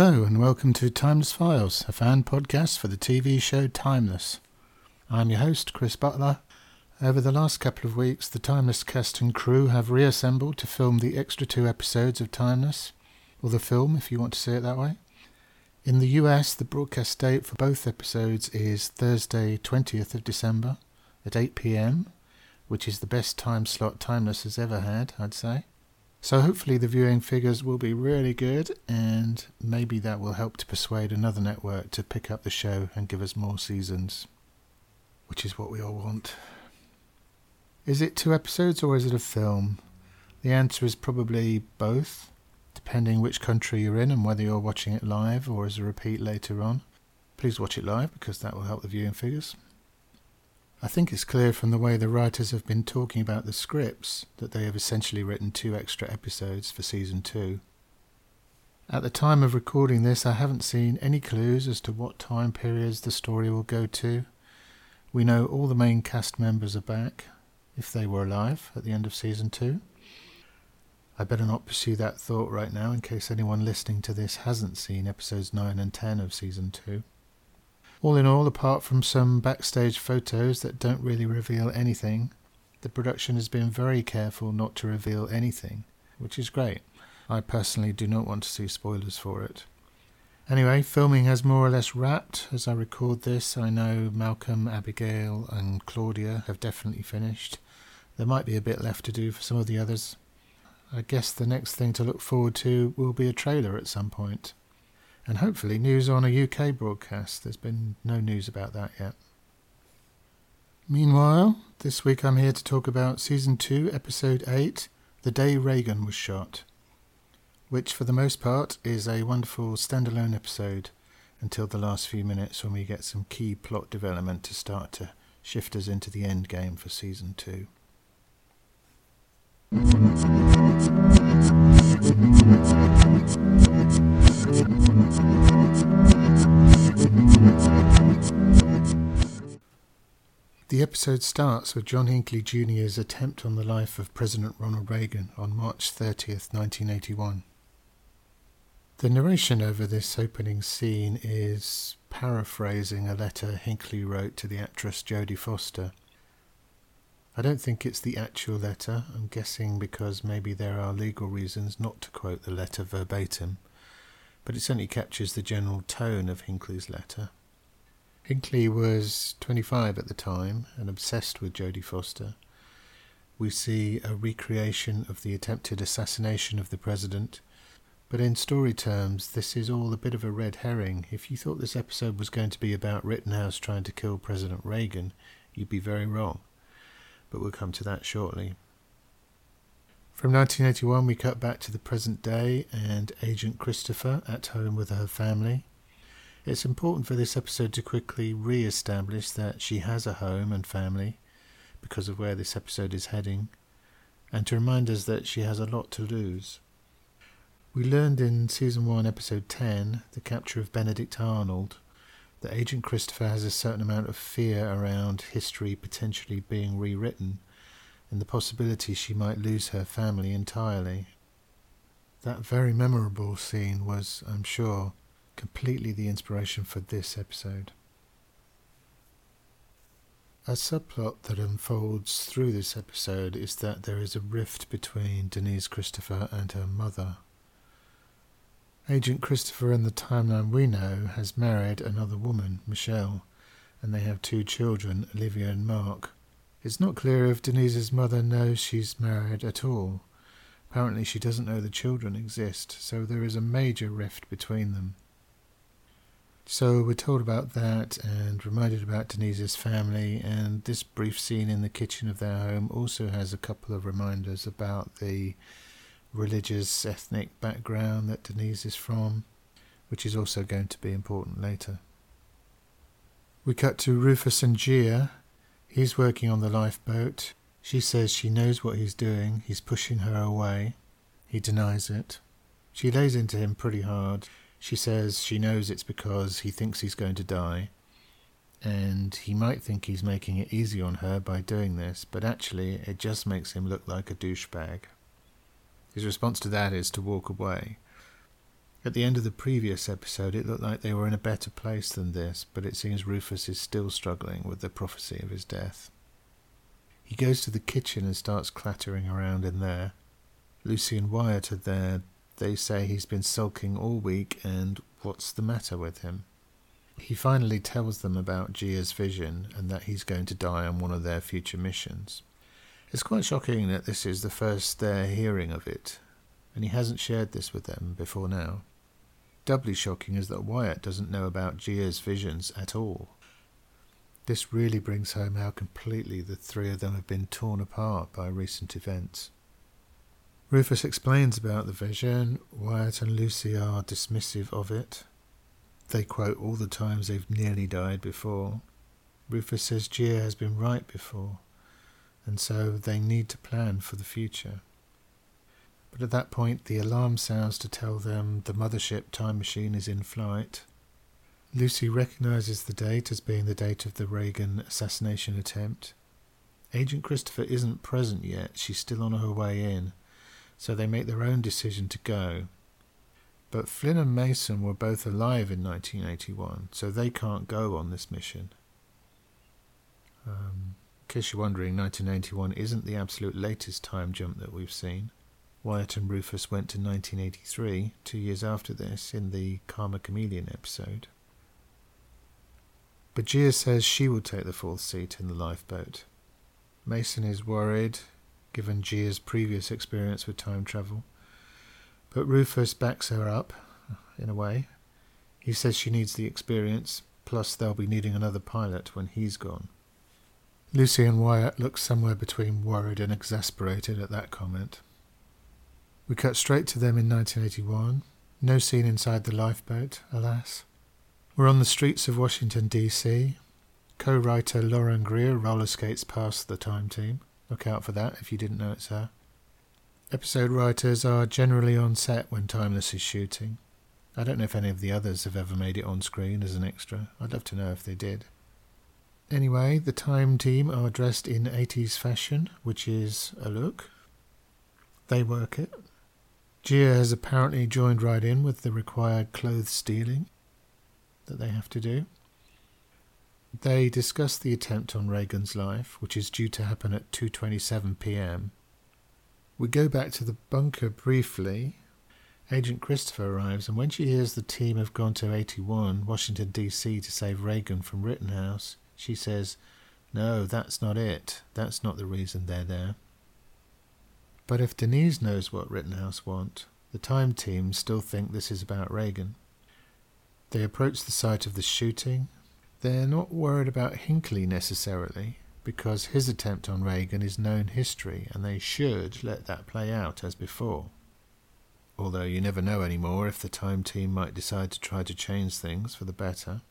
Hello, and welcome to Timeless Files, a fan podcast for the TV show Timeless. I'm your host, Chris Butler. Over the last couple of weeks, the Timeless cast and crew have reassembled to film the extra two episodes of Timeless, or the film if you want to say it that way. In the US, the broadcast date for both episodes is Thursday, 20th of December at 8 pm, which is the best time slot Timeless has ever had, I'd say. So hopefully the viewing figures will be really good, and maybe that will help to persuade another network to pick up the show and give us more seasons, which is what we all want. Is it two episodes or is it a film? The answer is probably both, depending which country you're in and whether you're watching it live or as a repeat later on. Please watch it live because that will help the viewing figures. I think it's clear from the way the writers have been talking about the scripts that they have essentially written two extra episodes for season two. At the time of recording this, I haven't seen any clues as to what time periods the story will go to. We know all the main cast members are back, if they were alive, at the end of season two. I better not pursue that thought right now in case anyone listening to this hasn't seen episodes 9 and 10 of season 2. All in all, apart from some backstage photos that don't really reveal anything, the production has been very careful not to reveal anything, which is great. I personally do not want to see spoilers for it. Anyway, filming has more or less wrapped. As I record this, I know Malcolm, Abigail, and Claudia have definitely finished. There might be a bit left to do for some of the others. I guess the next thing to look forward to will be a trailer at some point and hopefully news on a UK broadcast. There's been no news about that yet. Meanwhile, this week I'm here to talk about Season 2, Episode 8 The Day Reagan Was Shot, which for the most part is a wonderful standalone episode until the last few minutes when we get some key plot development to start to shift us into the end game for Season 2. The episode starts with John Hinckley Jr.'s attempt on the life of President Ronald Reagan on March 30th, 1981. The narration over this opening scene is paraphrasing a letter Hinckley wrote to the actress Jodie Foster. I don't think it's the actual letter, I'm guessing because maybe there are legal reasons not to quote the letter verbatim, but it certainly captures the general tone of Hinckley's letter. Hinckley was 25 at the time and obsessed with Jodie Foster. We see a recreation of the attempted assassination of the president, but in story terms, this is all a bit of a red herring. If you thought this episode was going to be about Rittenhouse trying to kill President Reagan, you'd be very wrong. But we'll come to that shortly. From 1981, we cut back to the present day and Agent Christopher at home with her family. It's important for this episode to quickly re establish that she has a home and family because of where this episode is heading, and to remind us that she has a lot to lose. We learned in Season 1, Episode 10, The Capture of Benedict Arnold, that Agent Christopher has a certain amount of fear around history potentially being rewritten and the possibility she might lose her family entirely. That very memorable scene was, I'm sure, completely the inspiration for this episode. A subplot that unfolds through this episode is that there is a rift between Denise Christopher and her mother. Agent Christopher, in the timeline we know, has married another woman, Michelle, and they have two children, Olivia and Mark. It's not clear if Denise's mother knows she's married at all. Apparently, she doesn't know the children exist, so there is a major rift between them. So we're told about that and reminded about Denise's family, and this brief scene in the kitchen of their home also has a couple of reminders about the religious, ethnic background that Denise is from, which is also going to be important later. We cut to Rufus and Jiya. He's working on the lifeboat. She says she knows what he's doing. He's pushing her away. He denies it. She lays into him pretty hard. She says she knows it's because he thinks he's going to die, and he might think he's making it easy on her by doing this, but actually it just makes him look like a douchebag. His response to that is to walk away. At the end of the previous episode, it looked like they were in a better place than this, but it seems Rufus is still struggling with the prophecy of his death. He goes to the kitchen and starts clattering around in there. Lucy and Wyatt are there. They say he's been sulking all week and what's the matter with him? He finally tells them about Jiya's vision and that he's going to die on one of their future missions. It's quite shocking that this is the first they're hearing of it, and he hasn't shared this with them before now. Doubly shocking is that Wyatt doesn't know about Jiya's visions at all. This really brings home how completely the three of them have been torn apart by recent events. Rufus explains about the vision. Wyatt and Lucy are dismissive of it. They quote all the times they've nearly died before. Rufus says Jiya has been right before, and so they need to plan for the future. But at that point, the alarm sounds to tell them the mothership time machine is in flight. Lucy recognizes the date as being the date of the Reagan assassination attempt. Agent Christopher isn't present yet, she's still on her way in, so they make their own decision to go. But Flynn and Mason were both alive in 1981, so they can't go on this mission. Um, in case you're wondering, 1981 isn't the absolute latest time jump that we've seen. Wyatt and Rufus went to 1983, two years after this, in the Karma Chameleon episode. But says she will take the fourth seat in the lifeboat. Mason is worried, given Jiya's previous experience with time travel. But Rufus backs her up, in a way. He says she needs the experience, plus they'll be needing another pilot when he's gone. Lucy and Wyatt look somewhere between worried and exasperated at that comment. We cut straight to them in 1981. No scene inside the lifeboat, alas. We're on the streets of Washington, D.C. Co writer Lauren Greer roller skates past the time team. Look out for that if you didn't know it's her. Episode writers are generally on set when Timeless is shooting. I don't know if any of the others have ever made it on screen as an extra. I'd love to know if they did. Anyway, the Time team are dressed in 80s fashion, which is a look. They work it. Jiya has apparently joined right in with the required clothes stealing that they have to do. They discuss the attempt on Reagan's life, which is due to happen at 2:27 p.m. We go back to the bunker briefly. Agent Christopher arrives, and when she hears the team have gone to 81, Washington, D.C., to save Reagan from Rittenhouse, she says, No, that's not it. That's not the reason they're there. But if Denise knows what Rittenhouse want, the Time team still think this is about Reagan. They approach the site of the shooting. They're not worried about Hinckley necessarily, because his attempt on Reagan is known history, and they should let that play out as before. Although you never know anymore if the Time team might decide to try to change things for the better.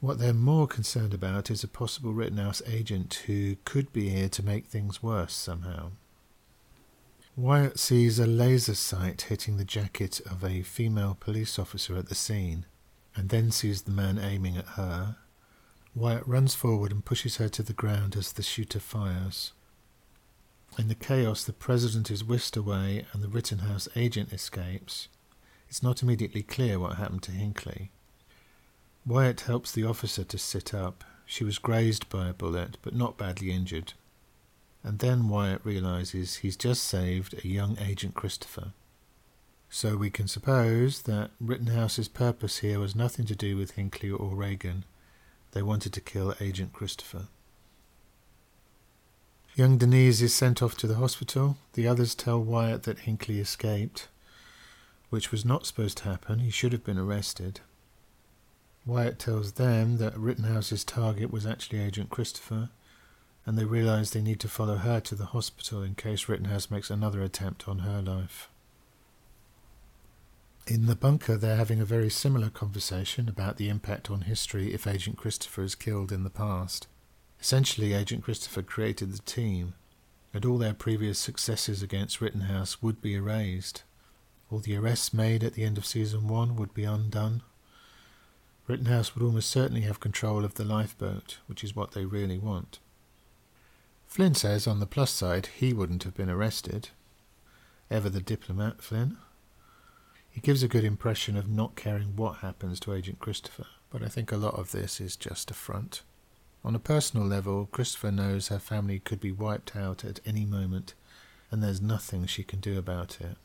What they're more concerned about is a possible Rittenhouse agent who could be here to make things worse somehow. Wyatt sees a laser sight hitting the jacket of a female police officer at the scene, and then sees the man aiming at her. Wyatt runs forward and pushes her to the ground as the shooter fires. In the chaos, the president is whisked away and the Rittenhouse agent escapes. It's not immediately clear what happened to Hinckley. Wyatt helps the officer to sit up. She was grazed by a bullet, but not badly injured and then Wyatt realizes he's just saved a young Agent Christopher. So we can suppose that Rittenhouse's purpose here was nothing to do with Hinckley or Reagan. They wanted to kill Agent Christopher. Young Denise is sent off to the hospital. The others tell Wyatt that Hinckley escaped, which was not supposed to happen. He should have been arrested. Wyatt tells them that Rittenhouse's target was actually Agent Christopher, and they realize they need to follow her to the hospital in case Rittenhouse makes another attempt on her life. In the bunker, they're having a very similar conversation about the impact on history if Agent Christopher is killed in the past. Essentially, Agent Christopher created the team, and all their previous successes against Rittenhouse would be erased. All the arrests made at the end of season one would be undone. Rittenhouse would almost certainly have control of the lifeboat, which is what they really want. Flynn says on the plus side he wouldn't have been arrested. Ever the diplomat, Flynn. He gives a good impression of not caring what happens to Agent Christopher, but I think a lot of this is just a front. On a personal level, Christopher knows her family could be wiped out at any moment, and there's nothing she can do about it.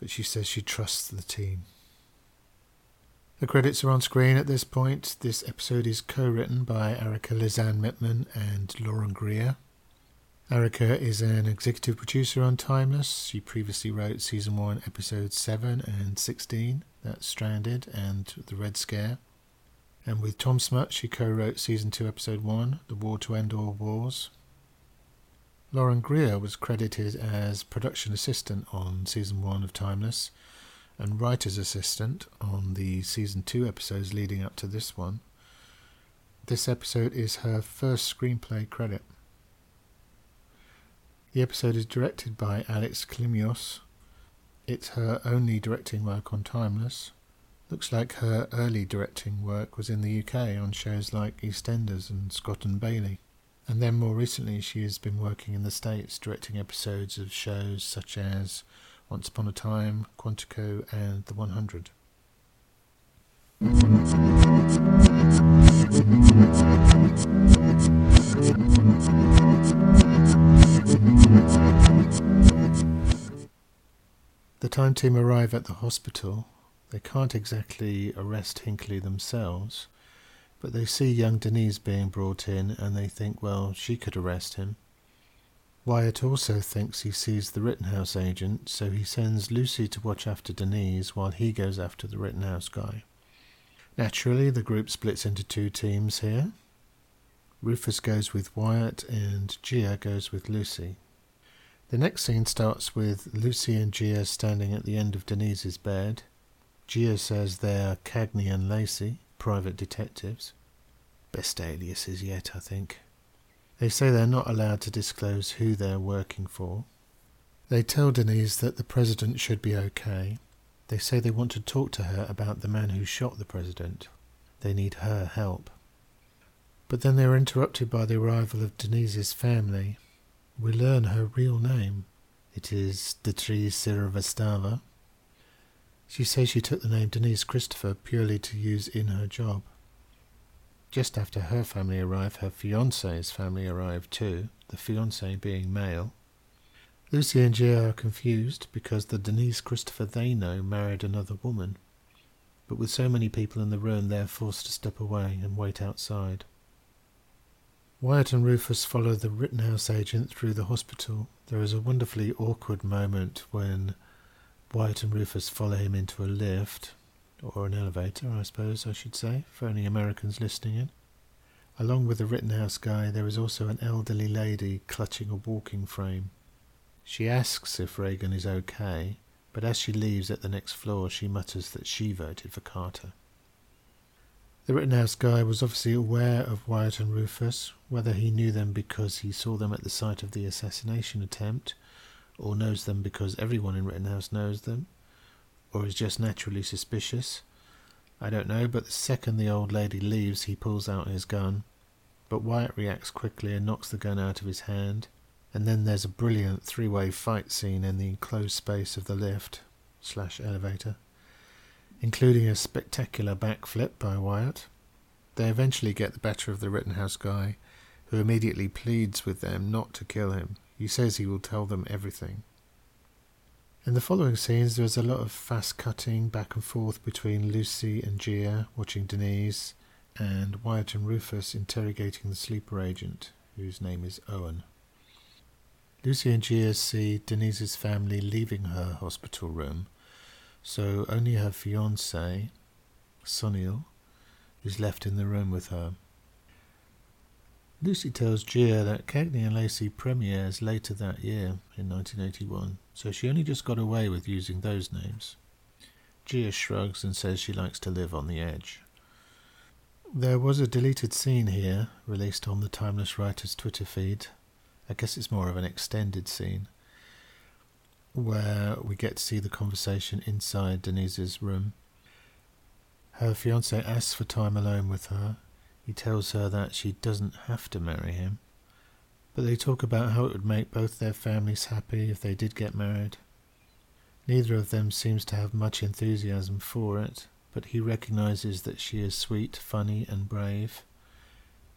But she says she trusts the team. The credits are on screen at this point. This episode is co written by Arika Lisanne Mittman and Lauren Greer. Arika is an executive producer on Timeless. She previously wrote season 1, episodes 7 and 16, that's Stranded and The Red Scare. And with Tom Smuts, she co wrote season 2, episode 1, The War to End All Wars. Lauren Greer was credited as production assistant on season 1 of Timeless and writer's assistant on the season 2 episodes leading up to this one. This episode is her first screenplay credit. The episode is directed by Alex Kalymnios. It's her only directing work on Timeless. Looks like her early directing work was in the UK on shows like EastEnders and Scott and Bailey. And then more recently, she has been working in the States directing episodes of shows such as once Upon a Time, Quantico, and The 100. The time team arrive at the hospital. They can't exactly arrest Hinckley themselves, but they see young Denise being brought in and they think, well, she could arrest him. Wyatt also thinks he sees the Rittenhouse agent, so he sends Lucy to watch after Denise while he goes after the Rittenhouse guy. Naturally, the group splits into two teams here. Rufus goes with Wyatt and Jiya goes with Lucy. The next scene starts with Lucy and Jiya standing at the end of Denise's bed. Jiya says they're Cagney and Lacey, private detectives. Best aliases yet, I think. They say they're not allowed to disclose who they're working for. They tell Denise that the president should be okay. They say they want to talk to her about the man who shot the president. They need her help. But then they are interrupted by the arrival of Denise's family. We learn her real name. It is Detri Srivastava. She says she took the name Denise Christopher purely to use in her job. Just after her family arrive, her fiance's family arrive too, the fiance being male. Lucy and Jiya are confused because the Denise Christopher they know married another woman. But with so many people in the room, they are forced to step away and wait outside. Wyatt and Rufus follow the Rittenhouse agent through the hospital. There is a wonderfully awkward moment when Wyatt and Rufus follow him into a lift, or an elevator, I suppose I should say, for any Americans listening in. Along with the Rittenhouse guy, there is also an elderly lady clutching a walking frame. She asks if Reagan is okay, but as she leaves at the next floor, she mutters that she voted for Carter. The Rittenhouse guy was obviously aware of Wyatt and Rufus, whether he knew them because he saw them at the site of the assassination attempt, or knows them because everyone in Rittenhouse knows them, or is just naturally suspicious. I don't know, but the second the old lady leaves, he pulls out his gun. But Wyatt reacts quickly and knocks the gun out of his hand. And then there's a brilliant three way fight scene in the enclosed space of the lift slash elevator, including a spectacular backflip by Wyatt. They eventually get the better of the Rittenhouse guy, who immediately pleads with them not to kill him. He says he will tell them everything. In the following scenes, there is a lot of fast cutting back and forth between Lucy and Jiya watching Denise, and Wyatt and Rufus interrogating the sleeper agent, whose name is Owen. Lucy and Jiya see Denise's family leaving her hospital room, so only her fiance, Sunil, is left in the room with her. Lucy tells Jiya that Cagney and Lacey premieres later that year, in 1981, so she only just got away with using those names. Jiya shrugs and says she likes to live on the edge. There was a deleted scene here, released on the Timeless Writers Twitter feed. I guess it's more of an extended scene, where we get to see the conversation inside Denise's room. Her fiance asks for time alone with her, he tells her that she doesn't have to marry him, but they talk about how it would make both their families happy if they did get married. Neither of them seems to have much enthusiasm for it, but he recognizes that she is sweet, funny, and brave.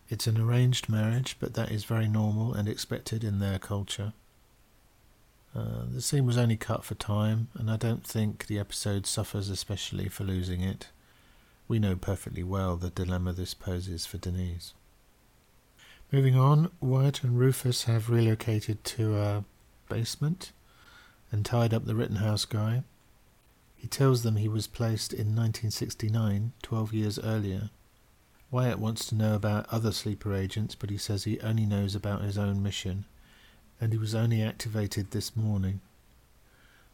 It's an arranged marriage, but that is very normal and expected in their culture. Uh, the scene was only cut for time, and I don't think the episode suffers especially for losing it. We know perfectly well the dilemma this poses for Denise. Moving on, Wyatt and Rufus have relocated to a basement and tied up the Rittenhouse guy. He tells them he was placed in 1969, 12 years earlier. Wyatt wants to know about other sleeper agents, but he says he only knows about his own mission, and he was only activated this morning.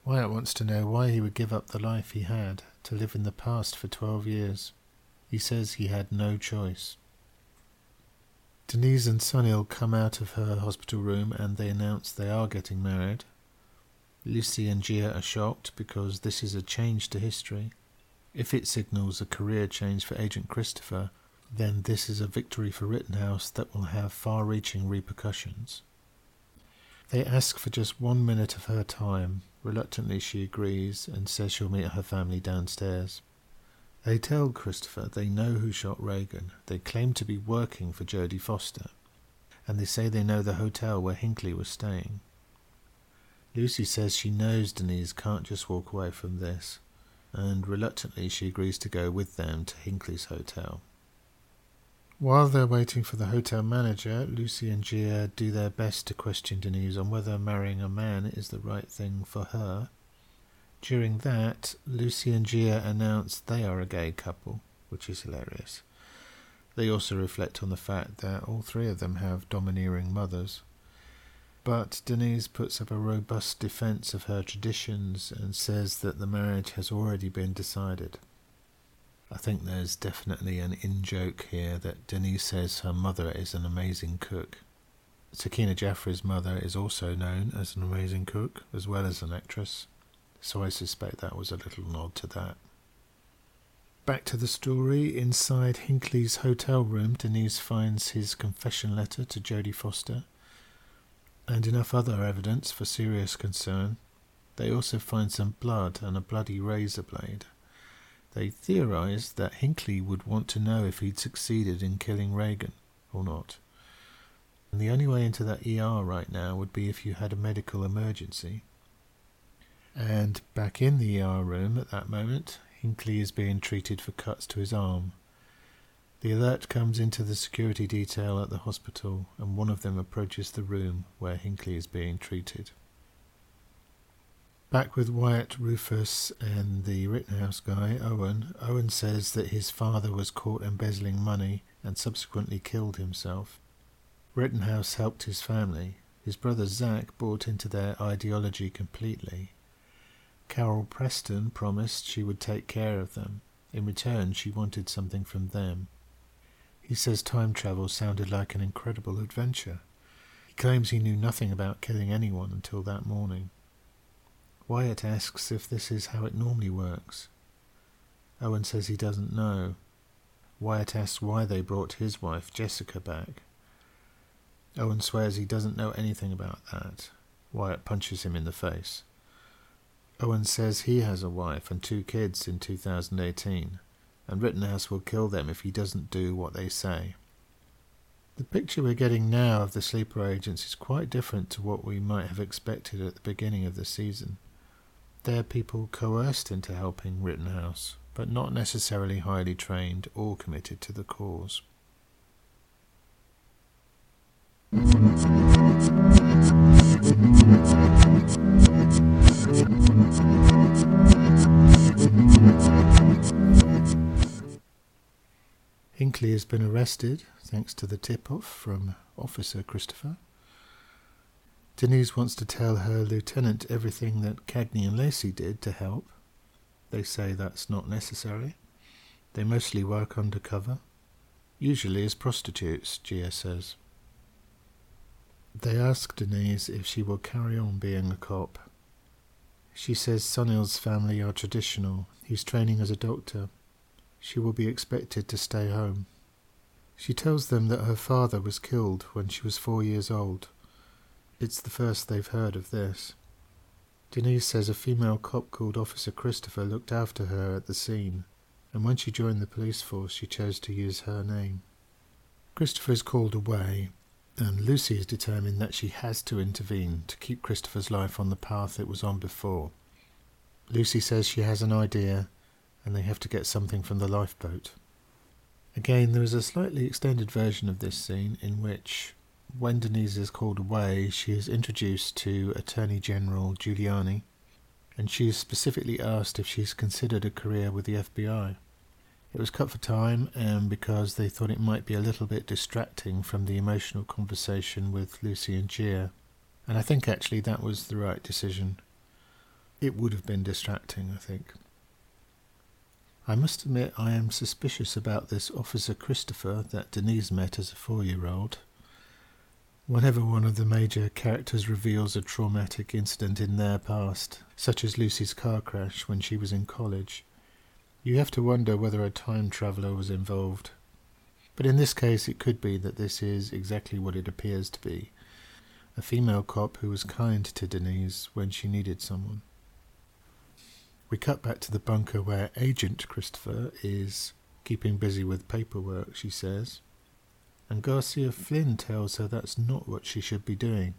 Wyatt wants to know why he would give up the life he had to live in the past for 12 years. He says he had no choice. Denise and Sunil come out of her hospital room and they announce they are getting married. Lucy and Jiya are shocked because this is a change to history. If it signals a career change for Agent Christopher, then this is a victory for Rittenhouse that will have far reaching repercussions. They ask for just one minute of her time. Reluctantly, she agrees and says she'll meet her family downstairs. They tell Christopher they know who shot Reagan. They claim to be working for Jodie Foster, and they say they know the hotel where Hinckley was staying. Lucy says she knows Denise can't just walk away from this, and reluctantly she agrees to go with them to Hinckley's hotel. While they're waiting for the hotel manager, Lucy and Jiya do their best to question Denise on whether marrying a man is the right thing for her during that, Lucy and Jiya announce they are a gay couple, which is hilarious. They also reflect on the fact that all three of them have domineering mothers. But Denise puts up a robust defense of her traditions and says that the marriage has already been decided. I think there's definitely an in joke here that Denise says her mother is an amazing cook. Sakina Jaffrey's mother is also known as an amazing cook, as well as an actress so I suspect that was a little nod to that. Back to the story. Inside Hinckley's hotel room, Denise finds his confession letter to Jodie Foster and enough other evidence for serious concern. They also find some blood and a bloody razor blade. They theorized that Hinckley would want to know if he'd succeeded in killing Reagan or not. And the only way into that ER right now would be if you had a medical emergency. And back in the ER room at that moment, Hinckley is being treated for cuts to his arm. The alert comes into the security detail at the hospital, and one of them approaches the room where Hinckley is being treated. Back with Wyatt, Rufus, and the Rittenhouse guy, Owen, Owen says that his father was caught embezzling money and subsequently killed himself. Rittenhouse helped his family. His brother Zach bought into their ideology completely Carol Preston promised she would take care of them. In return, she wanted something from them. He says time travel sounded like an incredible adventure. He claims he knew nothing about killing anyone until that morning. Wyatt asks if this is how it normally works. Owen says he doesn't know. Wyatt asks why they brought his wife, Jessica, back. Owen swears he doesn't know anything about that. Wyatt punches him in the face. Owen says he has a wife and two kids in 2018, and Rittenhouse will kill them if he doesn't do what they say. The picture we're getting now of the sleeper agents is quite different to what we might have expected at the beginning of the season. They're people coerced into helping Rittenhouse, but not necessarily highly trained or committed to the cause. Hinckley has been arrested thanks to the tip off from Officer Christopher. Denise wants to tell her lieutenant everything that Cagney and Lacey did to help. They say that's not necessary. They mostly work undercover, usually as prostitutes, Jiya says. They ask Denise if she will carry on being a cop. She says Sunil's family are traditional. He's training as a doctor. She will be expected to stay home. She tells them that her father was killed when she was four years old. It's the first they've heard of this. Denise says a female cop called Officer Christopher looked after her at the scene, and when she joined the police force, she chose to use her name. Christopher is called away, and Lucy is determined that she has to intervene to keep Christopher's life on the path it was on before. Lucy says she has an idea, and they have to get something from the lifeboat. Again, there is a slightly extended version of this scene in which when Denise is called away, she is introduced to Attorney General Giuliani, and she is specifically asked if she's considered a career with the FBI. It was cut for time and because they thought it might be a little bit distracting from the emotional conversation with Lucy and Jiya, and I think actually that was the right decision. It would have been distracting, I think. I must admit I am suspicious about this Officer Christopher that Denise met as a four year old. Whenever one of the major characters reveals a traumatic incident in their past, such as Lucy's car crash when she was in college, you have to wonder whether a time traveller was involved. But in this case, it could be that this is exactly what it appears to be a female cop who was kind to Denise when she needed someone. We cut back to the bunker where Agent Christopher is keeping busy with paperwork, she says and Garcia Flynn tells her that's not what she should be doing.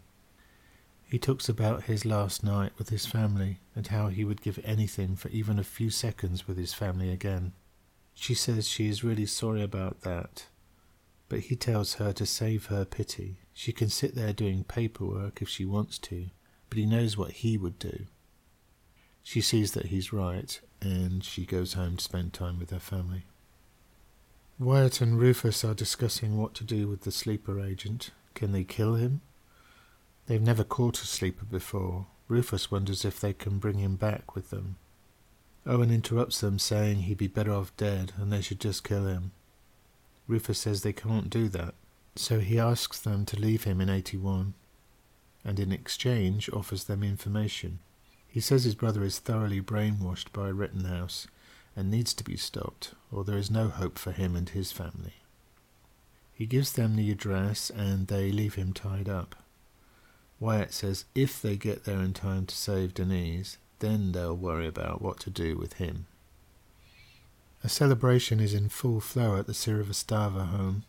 He talks about his last night with his family and how he would give anything for even a few seconds with his family again. She says she is really sorry about that, but he tells her to save her pity. She can sit there doing paperwork if she wants to, but he knows what he would do. She sees that he's right, and she goes home to spend time with her family. Wyatt and Rufus are discussing what to do with the sleeper agent. Can they kill him? They've never caught a sleeper before. Rufus wonders if they can bring him back with them. Owen interrupts them, saying he'd be better off dead and they should just kill him. Rufus says they can't do that, so he asks them to leave him in 81, and in exchange offers them information. He says his brother is thoroughly brainwashed by Rittenhouse and needs to be stopped, or there is no hope for him and his family. He gives them the address and they leave him tied up. Wyatt says if they get there in time to save Denise, then they'll worry about what to do with him. A celebration is in full flow at the Srivastava home.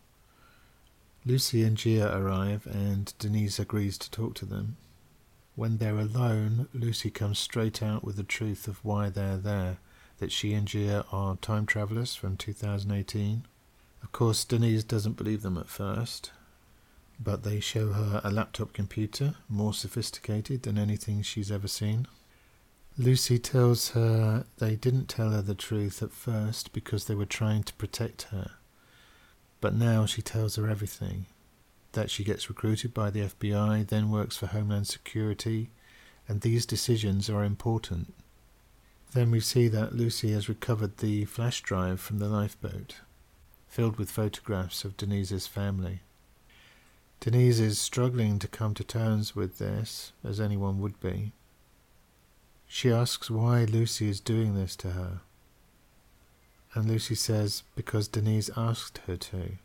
Lucy and Jiya arrive, and Denise agrees to talk to them. When they're alone, Lucy comes straight out with the truth of why they're there that she and Jiya are time travelers from 2018. Of course, Denise doesn't believe them at first, but they show her a laptop computer more sophisticated than anything she's ever seen. Lucy tells her they didn't tell her the truth at first because they were trying to protect her. But now she tells her everything that she gets recruited by the FBI, then works for Homeland Security, and these decisions are important then we see that Lucy has recovered the flash drive from the lifeboat, filled with photographs of Denise's family. Denise is struggling to come to terms with this, as anyone would be. She asks why Lucy is doing this to her. And Lucy says because Denise asked her to.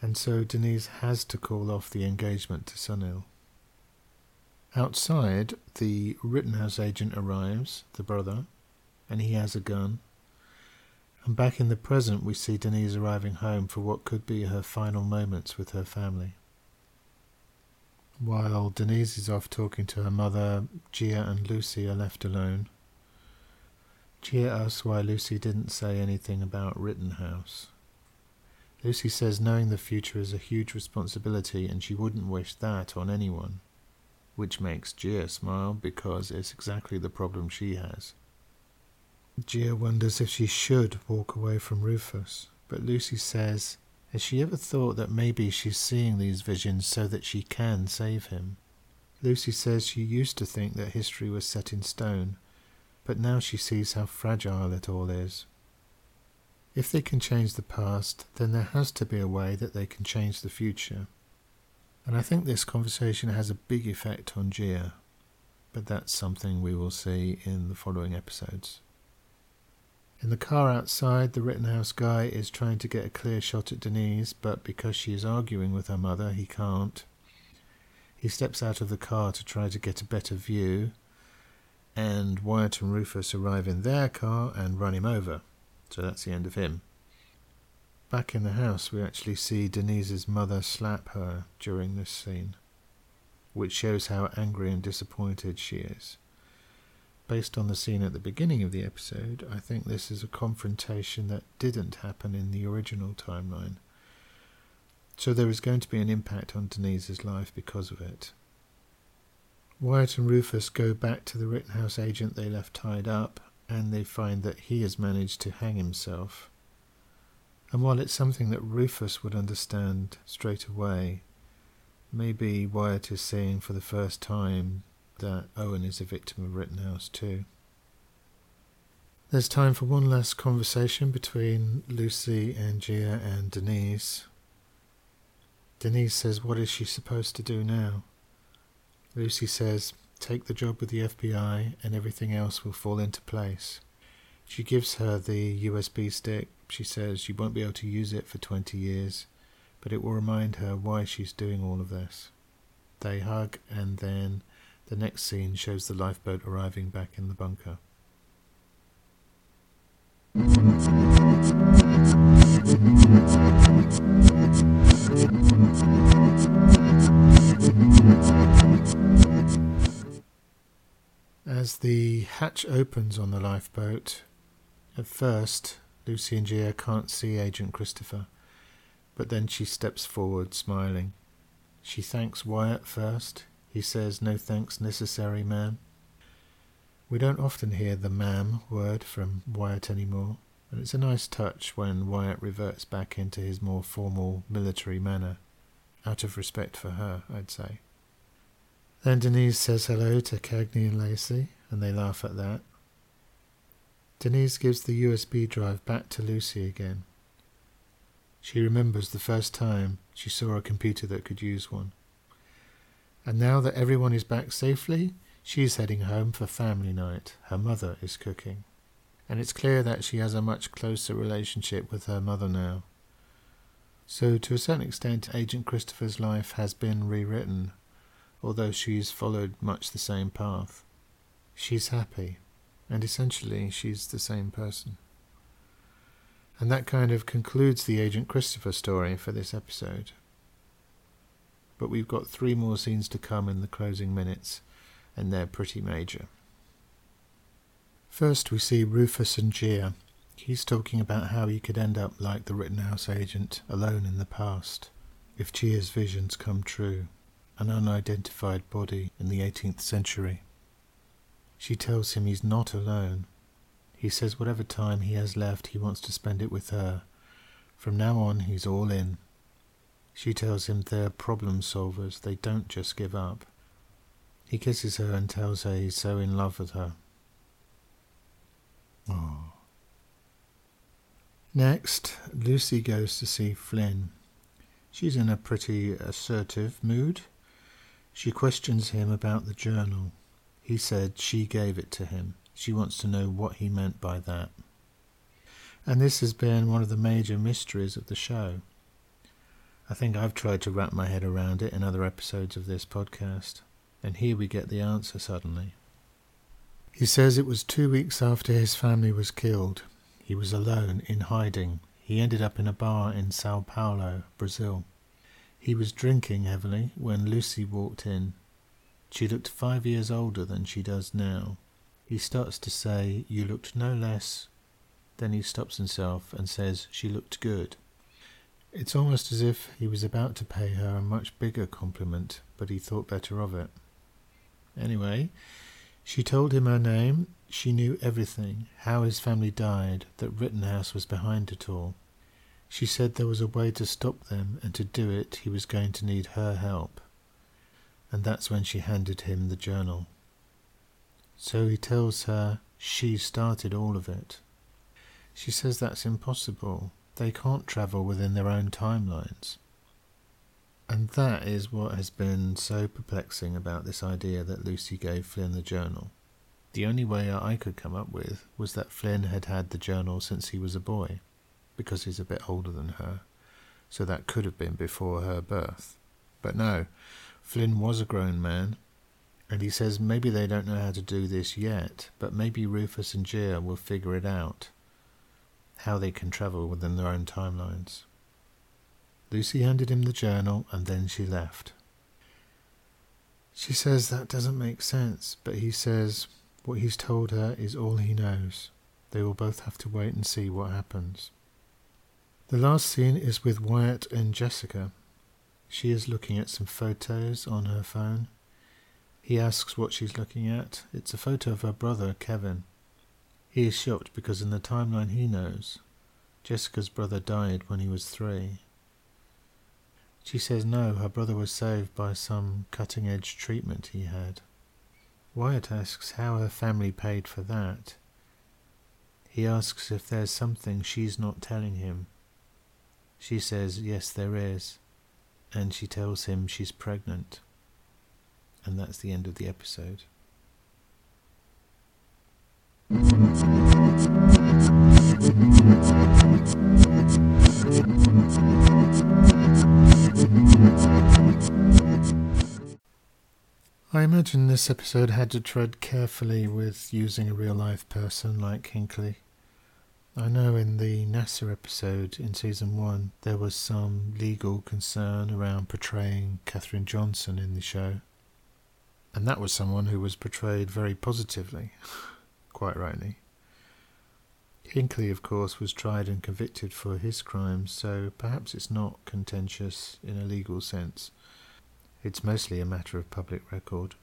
And so Denise has to call off the engagement to Sunil. Outside, the Rittenhouse agent arrives, the brother, and he has a gun. And back in the present, we see Denise arriving home for what could be her final moments with her family. While Denise is off talking to her mother, Jiya and Lucy are left alone. Jiya asks why Lucy didn't say anything about Rittenhouse. Lucy says knowing the future is a huge responsibility and she wouldn't wish that on anyone which makes Jiya smile because it's exactly the problem she has. Jiya wonders if she should walk away from Rufus, but Lucy says, Has she ever thought that maybe she's seeing these visions so that she can save him? Lucy says she used to think that history was set in stone, but now she sees how fragile it all is. If they can change the past, then there has to be a way that they can change the future. And I think this conversation has a big effect on Jiya, but that's something we will see in the following episodes. In the car outside, the Rittenhouse guy is trying to get a clear shot at Denise, but because she is arguing with her mother, he can't. He steps out of the car to try to get a better view, and Wyatt and Rufus arrive in their car and run him over. So that's the end of him. Back in the house, we actually see Denise's mother slap her during this scene, which shows how angry and disappointed she is. Based on the scene at the beginning of the episode, I think this is a confrontation that didn't happen in the original timeline. So there is going to be an impact on Denise's life because of it. Wyatt and Rufus go back to the Rittenhouse agent they left tied up, and they find that he has managed to hang himself. And while it's something that Rufus would understand straight away, maybe Wyatt is seeing for the first time that Owen is a victim of Rittenhouse too. There's time for one last conversation between Lucy and Jiya and Denise. Denise says, What is she supposed to do now? Lucy says, Take the job with the FBI and everything else will fall into place. She gives her the USB stick. She says she won't be able to use it for 20 years, but it will remind her why she's doing all of this. They hug, and then the next scene shows the lifeboat arriving back in the bunker. As the hatch opens on the lifeboat, at first Lucy and Jiya can't see Agent Christopher, but then she steps forward, smiling. She thanks Wyatt first. He says, No thanks necessary, ma'am. We don't often hear the ma'am word from Wyatt anymore, and it's a nice touch when Wyatt reverts back into his more formal military manner, out of respect for her, I'd say. Then Denise says hello to Cagney and Lacey, and they laugh at that. Denise gives the USB drive back to Lucy again. She remembers the first time she saw a computer that could use one. And now that everyone is back safely, she's heading home for family night. Her mother is cooking. And it's clear that she has a much closer relationship with her mother now. So, to a certain extent, Agent Christopher's life has been rewritten although she's followed much the same path. She's happy, and essentially she's the same person. And that kind of concludes the Agent Christopher story for this episode. But we've got three more scenes to come in the closing minutes, and they're pretty major. First, we see Rufus and Jiya. He's talking about how he could end up like the Rittenhouse agent, alone in the past, if Jiya's visions come true an unidentified body in the 18th century. She tells him he's not alone. He says whatever time he has left, he wants to spend it with her. From now on, he's all in. She tells him they're problem solvers, they don't just give up. He kisses her and tells her he's so in love with her. Oh. Next, Lucy goes to see Flynn. She's in a pretty assertive mood. She questions him about the journal. He said she gave it to him. She wants to know what he meant by that. And this has been one of the major mysteries of the show. I think I've tried to wrap my head around it in other episodes of this podcast, and here we get the answer suddenly. He says it was two weeks after his family was killed. He was alone, in hiding. He ended up in a bar in Sao Paulo, Brazil. He was drinking heavily when Lucy walked in. She looked five years older than she does now. He starts to say, You looked no less. Then he stops himself and says, She looked good. It's almost as if he was about to pay her a much bigger compliment, but he thought better of it. Anyway, she told him her name. She knew everything how his family died, that Rittenhouse was behind it all. She said there was a way to stop them, and to do it he was going to need her help. And that's when she handed him the journal. So he tells her she started all of it. She says that's impossible. They can't travel within their own timelines. And that is what has been so perplexing about this idea that Lucy gave Flynn the journal. The only way I could come up with was that Flynn had had the journal since he was a boy because he's a bit older than her, so that could have been before her birth. But no, Flynn was a grown man, And he says maybe they don't know how to do this yet, but maybe Rufus and Jiya will figure it out how they can travel within their own timelines. Lucy handed him the journal and then she left. She says that doesn't make sense, but he says what he's told her is all he knows. They will both have to wait and see what happens. The last scene is with Wyatt and Jessica. She is looking at some photos on her phone. He asks what she's looking at. It's a photo of her brother, Kevin. He is shocked because in the timeline he knows, Jessica's brother died when he was three. She says no, her brother was saved by some cutting edge treatment he had. Wyatt asks how her family paid for that. He asks if there's something she's not telling him. She says yes, there is, and she tells him she's pregnant. And that's the end of the episode. I imagine this episode had to tread carefully with using a real life person like Hinckley. I know in the NASA episode in season one there was some legal concern around portraying Katherine Johnson in the show. And that was someone who was portrayed very positively. quite rightly. Hinckley, of course, was tried and convicted for his crimes, so perhaps it's not contentious in a legal sense. It's mostly a matter of public record.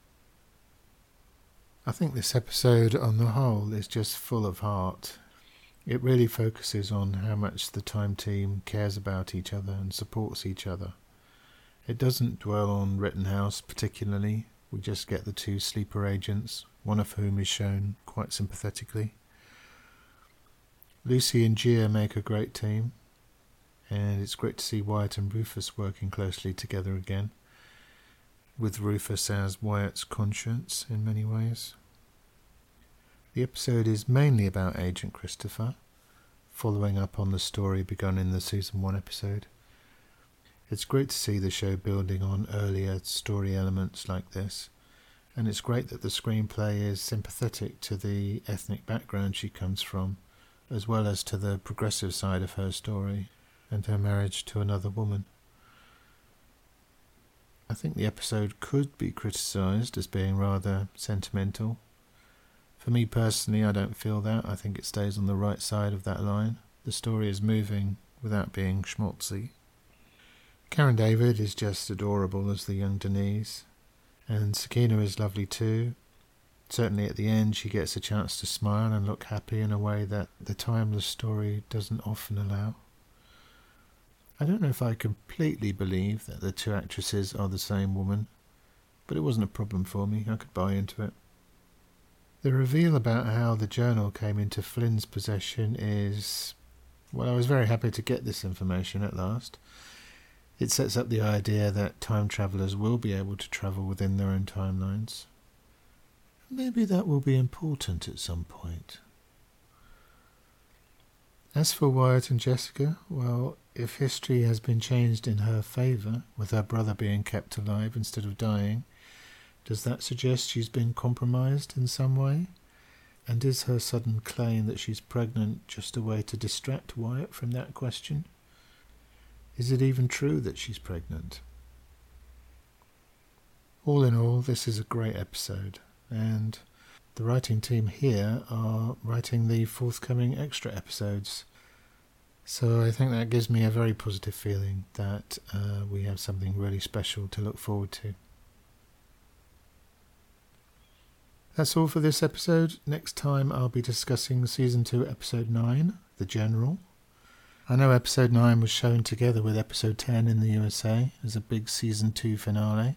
I think this episode, on the whole, is just full of heart. It really focuses on how much the Time team cares about each other and supports each other. It doesn't dwell on Rittenhouse particularly, we just get the two sleeper agents, one of whom is shown quite sympathetically. Lucy and Jiya make a great team, and it's great to see Wyatt and Rufus working closely together again, with Rufus as Wyatt's conscience in many ways. The episode is mainly about Agent Christopher, following up on the story begun in the season 1 episode. It's great to see the show building on earlier story elements like this, and it's great that the screenplay is sympathetic to the ethnic background she comes from, as well as to the progressive side of her story and her marriage to another woman. I think the episode could be criticised as being rather sentimental. For me personally, I don't feel that. I think it stays on the right side of that line. The story is moving without being schmaltzy. Karen David is just adorable as the young Denise, and Sakina is lovely too. Certainly at the end, she gets a chance to smile and look happy in a way that the timeless story doesn't often allow. I don't know if I completely believe that the two actresses are the same woman, but it wasn't a problem for me. I could buy into it. The reveal about how the journal came into Flynn's possession is. Well, I was very happy to get this information at last. It sets up the idea that time travelers will be able to travel within their own timelines. Maybe that will be important at some point. As for Wyatt and Jessica, well, if history has been changed in her favour, with her brother being kept alive instead of dying, does that suggest she's been compromised in some way? And is her sudden claim that she's pregnant just a way to distract Wyatt from that question? Is it even true that she's pregnant? All in all, this is a great episode, and the writing team here are writing the forthcoming extra episodes. So I think that gives me a very positive feeling that uh, we have something really special to look forward to. That's all for this episode. Next time I'll be discussing Season 2, Episode 9, The General. I know episode 9 was shown together with episode 10 in the USA as a big season 2 finale.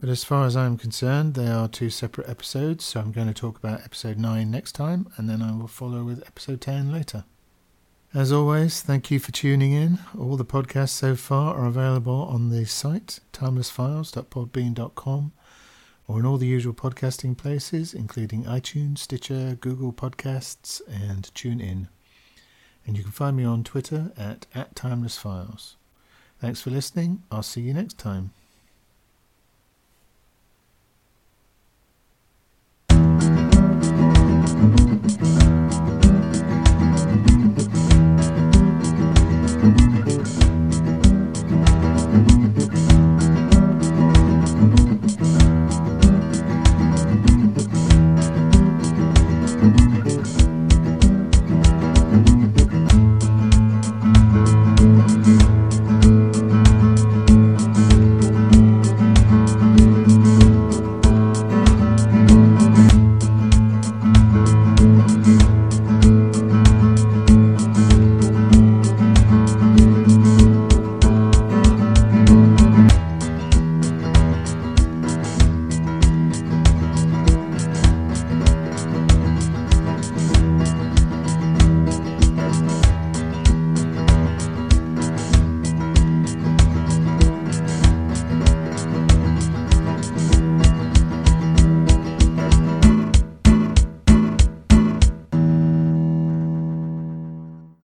But as far as I'm concerned, they are two separate episodes, so I'm going to talk about episode 9 next time, and then I will follow with episode 10 later. As always, thank you for tuning in. All the podcasts so far are available on the site, timelessfiles.podbean.com, or in all the usual podcasting places, including iTunes, Stitcher, Google Podcasts, and TuneIn and you can find me on Twitter at, at Timeless Files. Thanks for listening. I'll see you next time.